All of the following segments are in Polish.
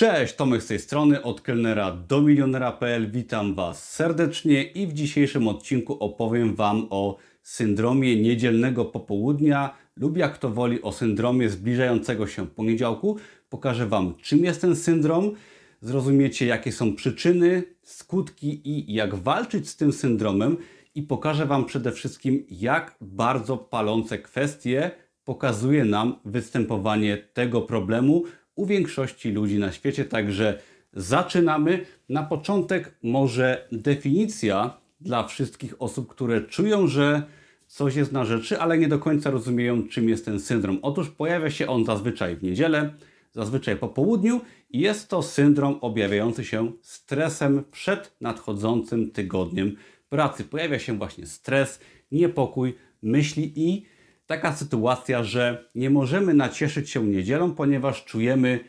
Cześć, Tomek z tej strony, od kelnera do milionera.pl. Witam Was serdecznie i w dzisiejszym odcinku opowiem Wam o syndromie niedzielnego popołudnia lub jak to woli o syndromie zbliżającego się poniedziałku. Pokażę Wam czym jest ten syndrom, zrozumiecie jakie są przyczyny, skutki i jak walczyć z tym syndromem i pokażę Wam przede wszystkim jak bardzo palące kwestie pokazuje nam występowanie tego problemu u większości ludzi na świecie. Także zaczynamy. Na początek może definicja dla wszystkich osób, które czują, że coś jest na rzeczy, ale nie do końca rozumieją, czym jest ten syndrom. Otóż pojawia się on zazwyczaj w niedzielę, zazwyczaj po południu jest to syndrom objawiający się stresem przed nadchodzącym tygodniem pracy. Pojawia się właśnie stres, niepokój, myśli i taka sytuacja, że nie możemy nacieszyć się niedzielą, ponieważ czujemy,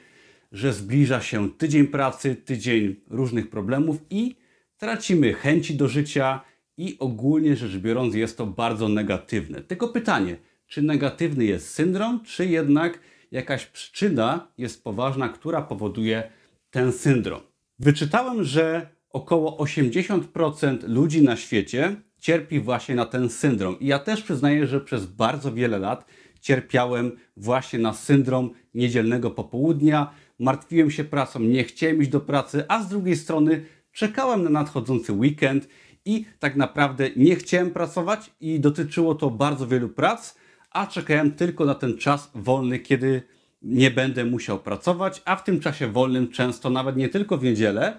że zbliża się tydzień pracy, tydzień różnych problemów i tracimy chęci do życia i ogólnie rzecz biorąc jest to bardzo negatywne. Tylko pytanie, czy negatywny jest syndrom, czy jednak jakaś przyczyna jest poważna, która powoduje ten syndrom. Wyczytałem, że około 80% ludzi na świecie cierpi właśnie na ten syndrom. I ja też przyznaję, że przez bardzo wiele lat cierpiałem właśnie na syndrom niedzielnego popołudnia. Martwiłem się pracą, nie chciałem iść do pracy, a z drugiej strony czekałem na nadchodzący weekend i tak naprawdę nie chciałem pracować i dotyczyło to bardzo wielu prac, a czekałem tylko na ten czas wolny, kiedy nie będę musiał pracować, a w tym czasie wolnym często nawet nie tylko w niedzielę,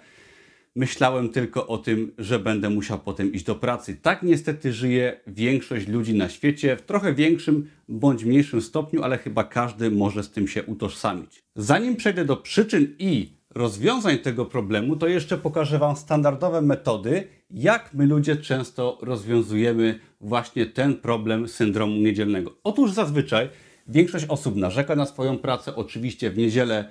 myślałem tylko o tym, że będę musiał potem iść do pracy. Tak niestety żyje większość ludzi na świecie, w trochę większym bądź mniejszym stopniu, ale chyba każdy może z tym się utożsamić. Zanim przejdę do przyczyn i rozwiązań tego problemu, to jeszcze pokażę Wam standardowe metody, jak my ludzie często rozwiązujemy właśnie ten problem syndromu niedzielnego. Otóż zazwyczaj większość osób narzeka na swoją pracę, oczywiście w niedzielę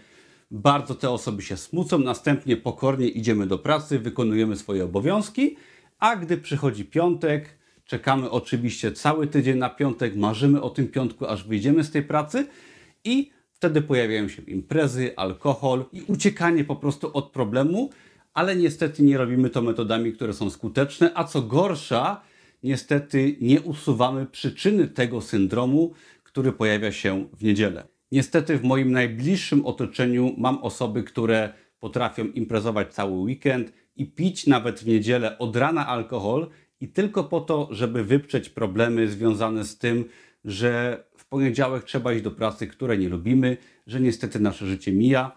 bardzo te osoby się smucą, następnie pokornie idziemy do pracy, wykonujemy swoje obowiązki, a gdy przychodzi piątek, czekamy oczywiście cały tydzień na piątek, marzymy o tym piątku, aż wyjdziemy z tej pracy i wtedy pojawiają się imprezy, alkohol i uciekanie po prostu od problemu, ale niestety nie robimy to metodami, które są skuteczne, a co gorsza, niestety nie usuwamy przyczyny tego syndromu, który pojawia się w niedzielę. Niestety w moim najbliższym otoczeniu mam osoby, które potrafią imprezować cały weekend i pić nawet w niedzielę od rana alkohol i tylko po to, żeby wyprzeć problemy związane z tym, że w poniedziałek trzeba iść do pracy, której nie lubimy, że niestety nasze życie mija.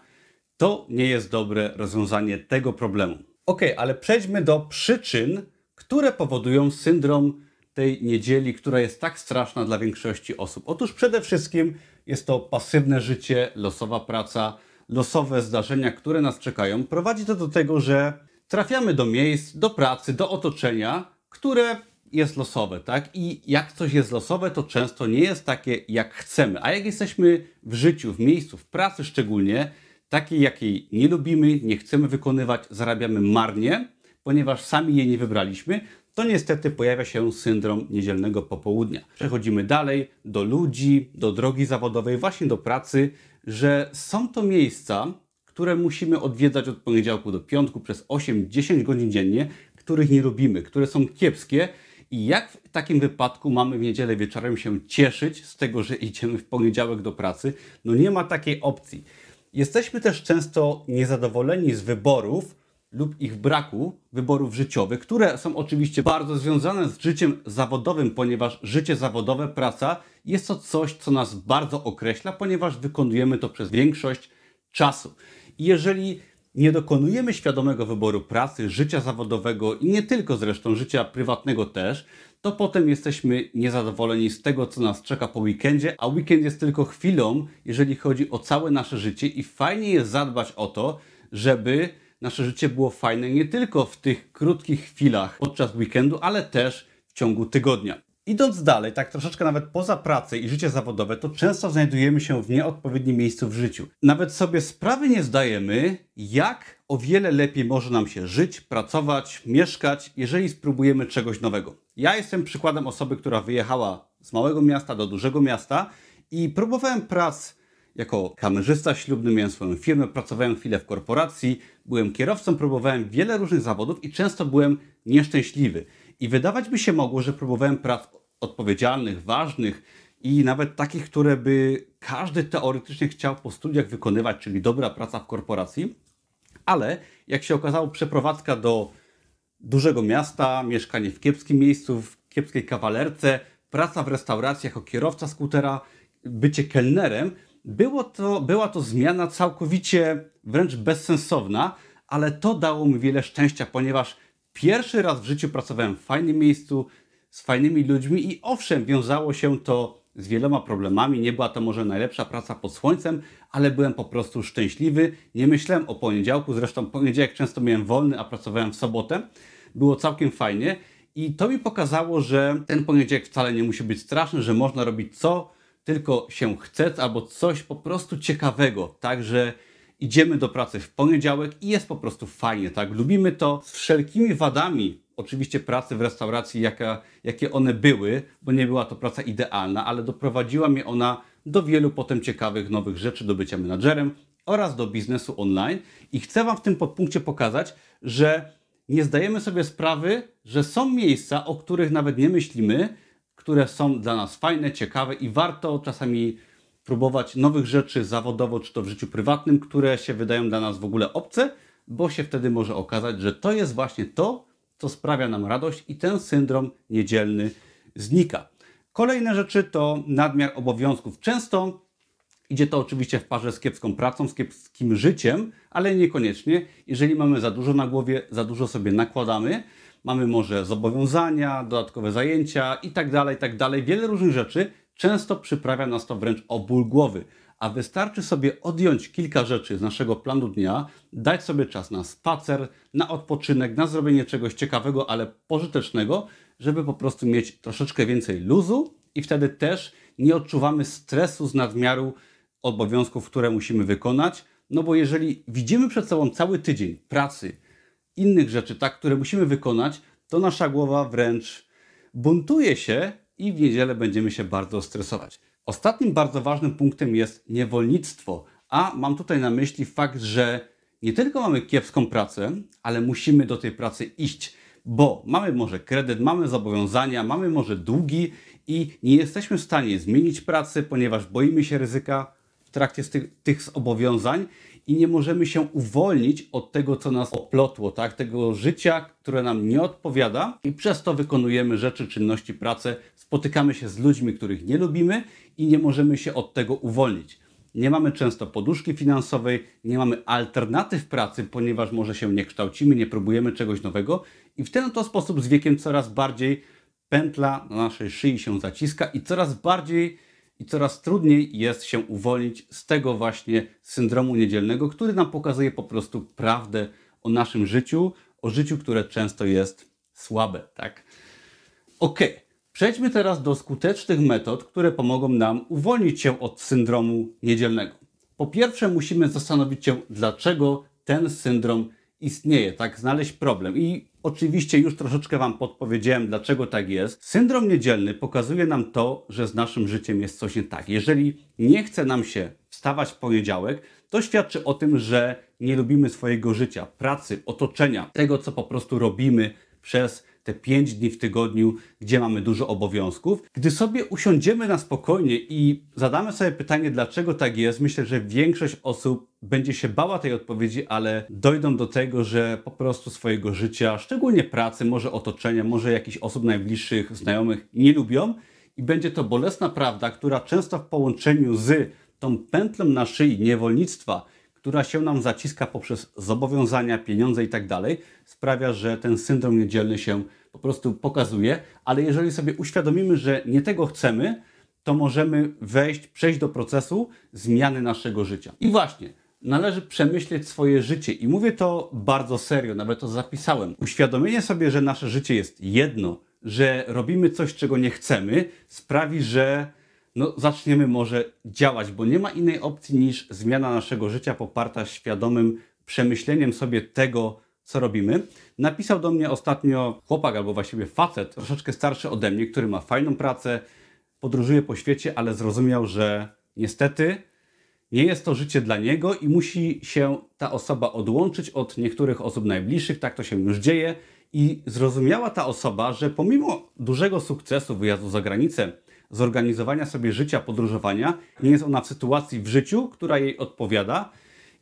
To nie jest dobre rozwiązanie tego problemu. Ok, ale przejdźmy do przyczyn, które powodują syndrom tej niedzieli, która jest tak straszna dla większości osób. Otóż przede wszystkim jest to pasywne życie, losowa praca, losowe zdarzenia, które nas czekają. Prowadzi to do tego, że trafiamy do miejsc, do pracy, do otoczenia, które jest losowe, tak? I jak coś jest losowe, to często nie jest takie, jak chcemy. A jak jesteśmy w życiu, w miejscu, w pracy szczególnie, takiej, jakiej nie lubimy, nie chcemy wykonywać, zarabiamy marnie, ponieważ sami jej nie wybraliśmy, to niestety pojawia się syndrom niedzielnego popołudnia. Przechodzimy dalej do ludzi, do drogi zawodowej, właśnie do pracy, że są to miejsca, które musimy odwiedzać od poniedziałku do piątku przez 8-10 godzin dziennie, których nie lubimy, które są kiepskie. I jak w takim wypadku mamy w niedzielę wieczorem się cieszyć z tego, że idziemy w poniedziałek do pracy? No nie ma takiej opcji. Jesteśmy też często niezadowoleni z wyborów, lub ich braku wyborów życiowych, które są oczywiście bardzo związane z życiem zawodowym, ponieważ życie zawodowe, praca jest to coś, co nas bardzo określa, ponieważ wykonujemy to przez większość czasu. I jeżeli nie dokonujemy świadomego wyboru pracy, życia zawodowego i nie tylko zresztą życia prywatnego też, to potem jesteśmy niezadowoleni z tego, co nas czeka po weekendzie, a weekend jest tylko chwilą, jeżeli chodzi o całe nasze życie i fajnie jest zadbać o to, żeby nasze życie było fajne nie tylko w tych krótkich chwilach podczas weekendu, ale też w ciągu tygodnia. Idąc dalej, tak troszeczkę nawet poza pracę i życie zawodowe, to często znajdujemy się w nieodpowiednim miejscu w życiu. Nawet sobie sprawy nie zdajemy, jak o wiele lepiej może nam się żyć, pracować, mieszkać, jeżeli spróbujemy czegoś nowego. Ja jestem przykładem osoby, która wyjechała z małego miasta do dużego miasta i próbowałem prac jako kamerzysta ślubny, miałem swoją firmę, pracowałem chwilę w korporacji, byłem kierowcą, próbowałem wiele różnych zawodów i często byłem nieszczęśliwy. I wydawać by się mogło, że próbowałem prac odpowiedzialnych, ważnych i nawet takich, które by każdy teoretycznie chciał po studiach wykonywać, czyli dobra praca w korporacji, ale jak się okazało, przeprowadzka do dużego miasta, mieszkanie w kiepskim miejscu, w kiepskiej kawalerce, praca w restauracji jako kierowca skutera, bycie kelnerem, było to, była to zmiana całkowicie wręcz bezsensowna, ale to dało mi wiele szczęścia, ponieważ pierwszy raz w życiu pracowałem w fajnym miejscu, z fajnymi ludźmi i owszem, wiązało się to z wieloma problemami. Nie była to może najlepsza praca pod słońcem, ale byłem po prostu szczęśliwy. Nie myślałem o poniedziałku, zresztą poniedziałek często miałem wolny, a pracowałem w sobotę. Było całkiem fajnie i to mi pokazało, że ten poniedziałek wcale nie musi być straszny, że można robić co tylko się chce, albo coś po prostu ciekawego. Także idziemy do pracy w poniedziałek i jest po prostu fajnie, tak? Lubimy to z wszelkimi wadami, oczywiście pracy w restauracji, jaka, jakie one były, bo nie była to praca idealna, ale doprowadziła mnie ona do wielu potem ciekawych nowych rzeczy, do bycia menadżerem oraz do biznesu online. I chcę Wam w tym podpunkcie pokazać, że nie zdajemy sobie sprawy, że są miejsca, o których nawet nie myślimy, które są dla nas fajne, ciekawe i warto czasami próbować nowych rzeczy zawodowo, czy to w życiu prywatnym, które się wydają dla nas w ogóle obce, bo się wtedy może okazać, że to jest właśnie to, co sprawia nam radość i ten syndrom niedzielny znika. Kolejne rzeczy to nadmiar obowiązków. Często idzie to oczywiście w parze z kiepską pracą, z kiepskim życiem, ale niekoniecznie. Jeżeli mamy za dużo na głowie, za dużo sobie nakładamy, mamy może zobowiązania, dodatkowe zajęcia i tak dalej, tak wiele różnych rzeczy, często przyprawia nas to wręcz o ból głowy. A wystarczy sobie odjąć kilka rzeczy z naszego planu dnia, dać sobie czas na spacer, na odpoczynek, na zrobienie czegoś ciekawego, ale pożytecznego, żeby po prostu mieć troszeczkę więcej luzu i wtedy też nie odczuwamy stresu z nadmiaru obowiązków, które musimy wykonać. No bo jeżeli widzimy przed sobą cały tydzień pracy, innych rzeczy, tak, które musimy wykonać, to nasza głowa wręcz buntuje się i w niedzielę będziemy się bardzo stresować. Ostatnim bardzo ważnym punktem jest niewolnictwo, a mam tutaj na myśli fakt, że nie tylko mamy kiepską pracę, ale musimy do tej pracy iść, bo mamy może kredyt, mamy zobowiązania, mamy może długi i nie jesteśmy w stanie zmienić pracy, ponieważ boimy się ryzyka w trakcie tych, tych zobowiązań i nie możemy się uwolnić od tego, co nas oplotło, tak? tego życia, które nam nie odpowiada i przez to wykonujemy rzeczy, czynności, pracę, spotykamy się z ludźmi, których nie lubimy i nie możemy się od tego uwolnić. Nie mamy często poduszki finansowej, nie mamy alternatyw pracy, ponieważ może się nie kształcimy, nie próbujemy czegoś nowego i w ten oto sposób z wiekiem coraz bardziej pętla na naszej szyi się zaciska i coraz bardziej i coraz trudniej jest się uwolnić z tego właśnie syndromu niedzielnego, który nam pokazuje po prostu prawdę o naszym życiu, o życiu, które często jest słabe, tak? Ok, przejdźmy teraz do skutecznych metod, które pomogą nam uwolnić się od syndromu niedzielnego. Po pierwsze, musimy zastanowić się, dlaczego ten syndrom istnieje, tak? Znaleźć problem. I Oczywiście już troszeczkę Wam podpowiedziałem, dlaczego tak jest. Syndrom niedzielny pokazuje nam to, że z naszym życiem jest coś nie tak. Jeżeli nie chce nam się wstawać w poniedziałek, to świadczy o tym, że nie lubimy swojego życia, pracy, otoczenia, tego, co po prostu robimy przez te 5 dni w tygodniu, gdzie mamy dużo obowiązków. Gdy sobie usiądziemy na spokojnie i zadamy sobie pytanie, dlaczego tak jest, myślę, że większość osób będzie się bała tej odpowiedzi, ale dojdą do tego, że po prostu swojego życia, szczególnie pracy, może otoczenia, może jakichś osób najbliższych, znajomych nie lubią i będzie to bolesna prawda, która często w połączeniu z tą pętlą na szyi niewolnictwa, która się nam zaciska poprzez zobowiązania, pieniądze i tak dalej, sprawia, że ten syndrom niedzielny się po prostu pokazuje, ale jeżeli sobie uświadomimy, że nie tego chcemy, to możemy wejść, przejść do procesu zmiany naszego życia. I właśnie, należy przemyśleć swoje życie i mówię to bardzo serio, nawet to zapisałem. Uświadomienie sobie, że nasze życie jest jedno, że robimy coś, czego nie chcemy, sprawi, że no, zaczniemy może działać, bo nie ma innej opcji niż zmiana naszego życia poparta świadomym przemyśleniem sobie tego, co robimy. Napisał do mnie ostatnio chłopak, albo właściwie facet, troszeczkę starszy ode mnie, który ma fajną pracę, podróżuje po świecie, ale zrozumiał, że niestety nie jest to życie dla niego i musi się ta osoba odłączyć od niektórych osób najbliższych, tak to się już dzieje. I zrozumiała ta osoba, że pomimo dużego sukcesu wyjazdu za granicę, zorganizowania sobie życia, podróżowania, nie jest ona w sytuacji w życiu, która jej odpowiada.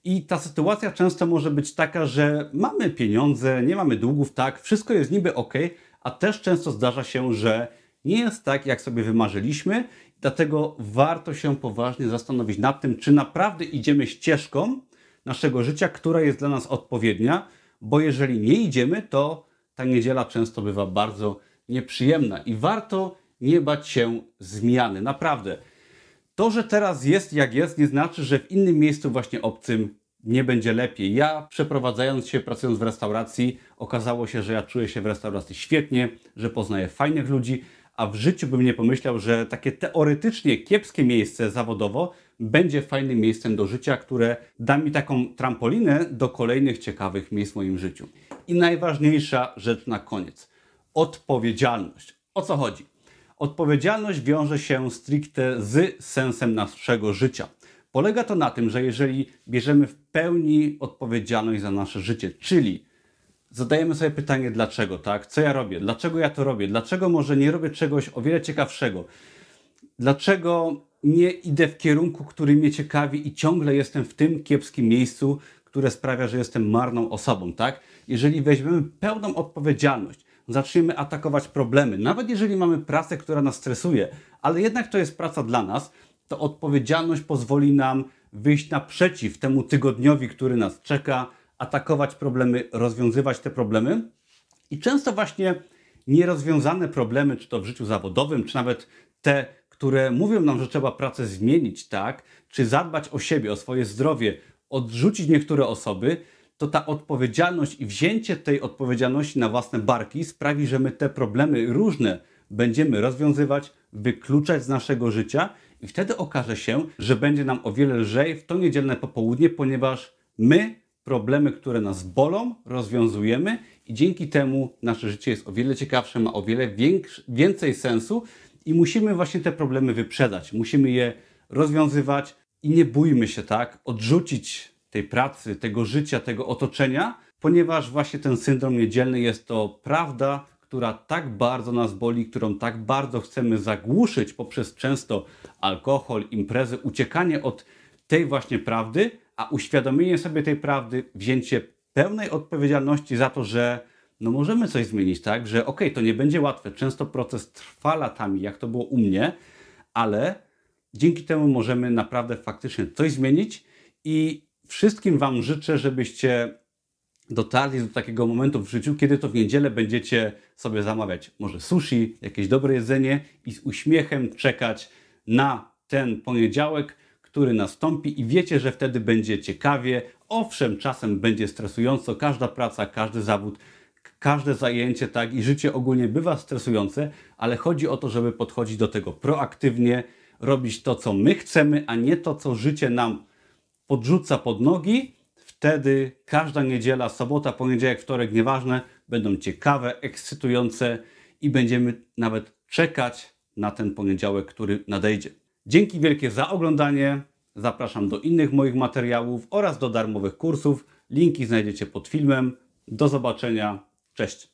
I ta sytuacja często może być taka, że mamy pieniądze, nie mamy długów, tak, wszystko jest niby ok, a też często zdarza się, że nie jest tak, jak sobie wymarzyliśmy. Dlatego warto się poważnie zastanowić nad tym, czy naprawdę idziemy ścieżką naszego życia, która jest dla nas odpowiednia, bo jeżeli nie idziemy, to ta niedziela często bywa bardzo nieprzyjemna i warto nie bać się zmiany. Naprawdę. To, że teraz jest jak jest, nie znaczy, że w innym miejscu właśnie obcym nie będzie lepiej. Ja przeprowadzając się, pracując w restauracji, okazało się, że ja czuję się w restauracji świetnie, że poznaję fajnych ludzi, a w życiu bym nie pomyślał, że takie teoretycznie kiepskie miejsce zawodowo będzie fajnym miejscem do życia, które da mi taką trampolinę do kolejnych ciekawych miejsc w moim życiu. I najważniejsza rzecz na koniec. Odpowiedzialność. O co chodzi? Odpowiedzialność wiąże się stricte z sensem naszego życia. Polega to na tym, że jeżeli bierzemy w pełni odpowiedzialność za nasze życie, czyli zadajemy sobie pytanie, dlaczego, tak? Co ja robię? Dlaczego ja to robię? Dlaczego może nie robię czegoś o wiele ciekawszego? Dlaczego nie idę w kierunku, który mnie ciekawi i ciągle jestem w tym kiepskim miejscu, które sprawia, że jestem marną osobą, tak? Jeżeli weźmiemy pełną odpowiedzialność, zaczniemy atakować problemy, nawet jeżeli mamy pracę, która nas stresuje, ale jednak to jest praca dla nas, to odpowiedzialność pozwoli nam wyjść naprzeciw temu tygodniowi, który nas czeka, atakować problemy, rozwiązywać te problemy. I często właśnie nierozwiązane problemy, czy to w życiu zawodowym, czy nawet te, które mówią nam, że trzeba pracę zmienić, tak, czy zadbać o siebie, o swoje zdrowie, odrzucić niektóre osoby, to ta odpowiedzialność i wzięcie tej odpowiedzialności na własne barki sprawi, że my te problemy różne będziemy rozwiązywać, wykluczać z naszego życia i wtedy okaże się, że będzie nam o wiele lżej w to niedzielne popołudnie, ponieważ my problemy, które nas bolą, rozwiązujemy i dzięki temu nasze życie jest o wiele ciekawsze, ma o wiele więcej sensu i musimy właśnie te problemy wyprzedać. Musimy je rozwiązywać i nie bójmy się tak odrzucić tej pracy, tego życia, tego otoczenia, ponieważ właśnie ten syndrom niedzielny jest to prawda, która tak bardzo nas boli, którą tak bardzo chcemy zagłuszyć poprzez często alkohol, imprezy, uciekanie od tej właśnie prawdy, a uświadomienie sobie tej prawdy, wzięcie pełnej odpowiedzialności za to, że no możemy coś zmienić, tak? Że okej, okay, to nie będzie łatwe. Często proces trwa latami, jak to było u mnie, ale dzięki temu możemy naprawdę faktycznie coś zmienić i wszystkim Wam życzę, żebyście dotarli do takiego momentu w życiu, kiedy to w niedzielę będziecie sobie zamawiać może sushi, jakieś dobre jedzenie i z uśmiechem czekać na ten poniedziałek, który nastąpi i wiecie, że wtedy będzie ciekawie. Owszem, czasem będzie stresująco, każda praca, każdy zawód, każde zajęcie, tak i życie ogólnie bywa stresujące, ale chodzi o to, żeby podchodzić do tego proaktywnie, robić to, co my chcemy, a nie to, co życie nam podrzuca pod nogi. Wtedy każda niedziela, sobota, poniedziałek, wtorek, nieważne, będą ciekawe, ekscytujące i będziemy nawet czekać na ten poniedziałek, który nadejdzie. Dzięki wielkie za oglądanie. Zapraszam do innych moich materiałów oraz do darmowych kursów. Linki znajdziecie pod filmem. Do zobaczenia. Cześć.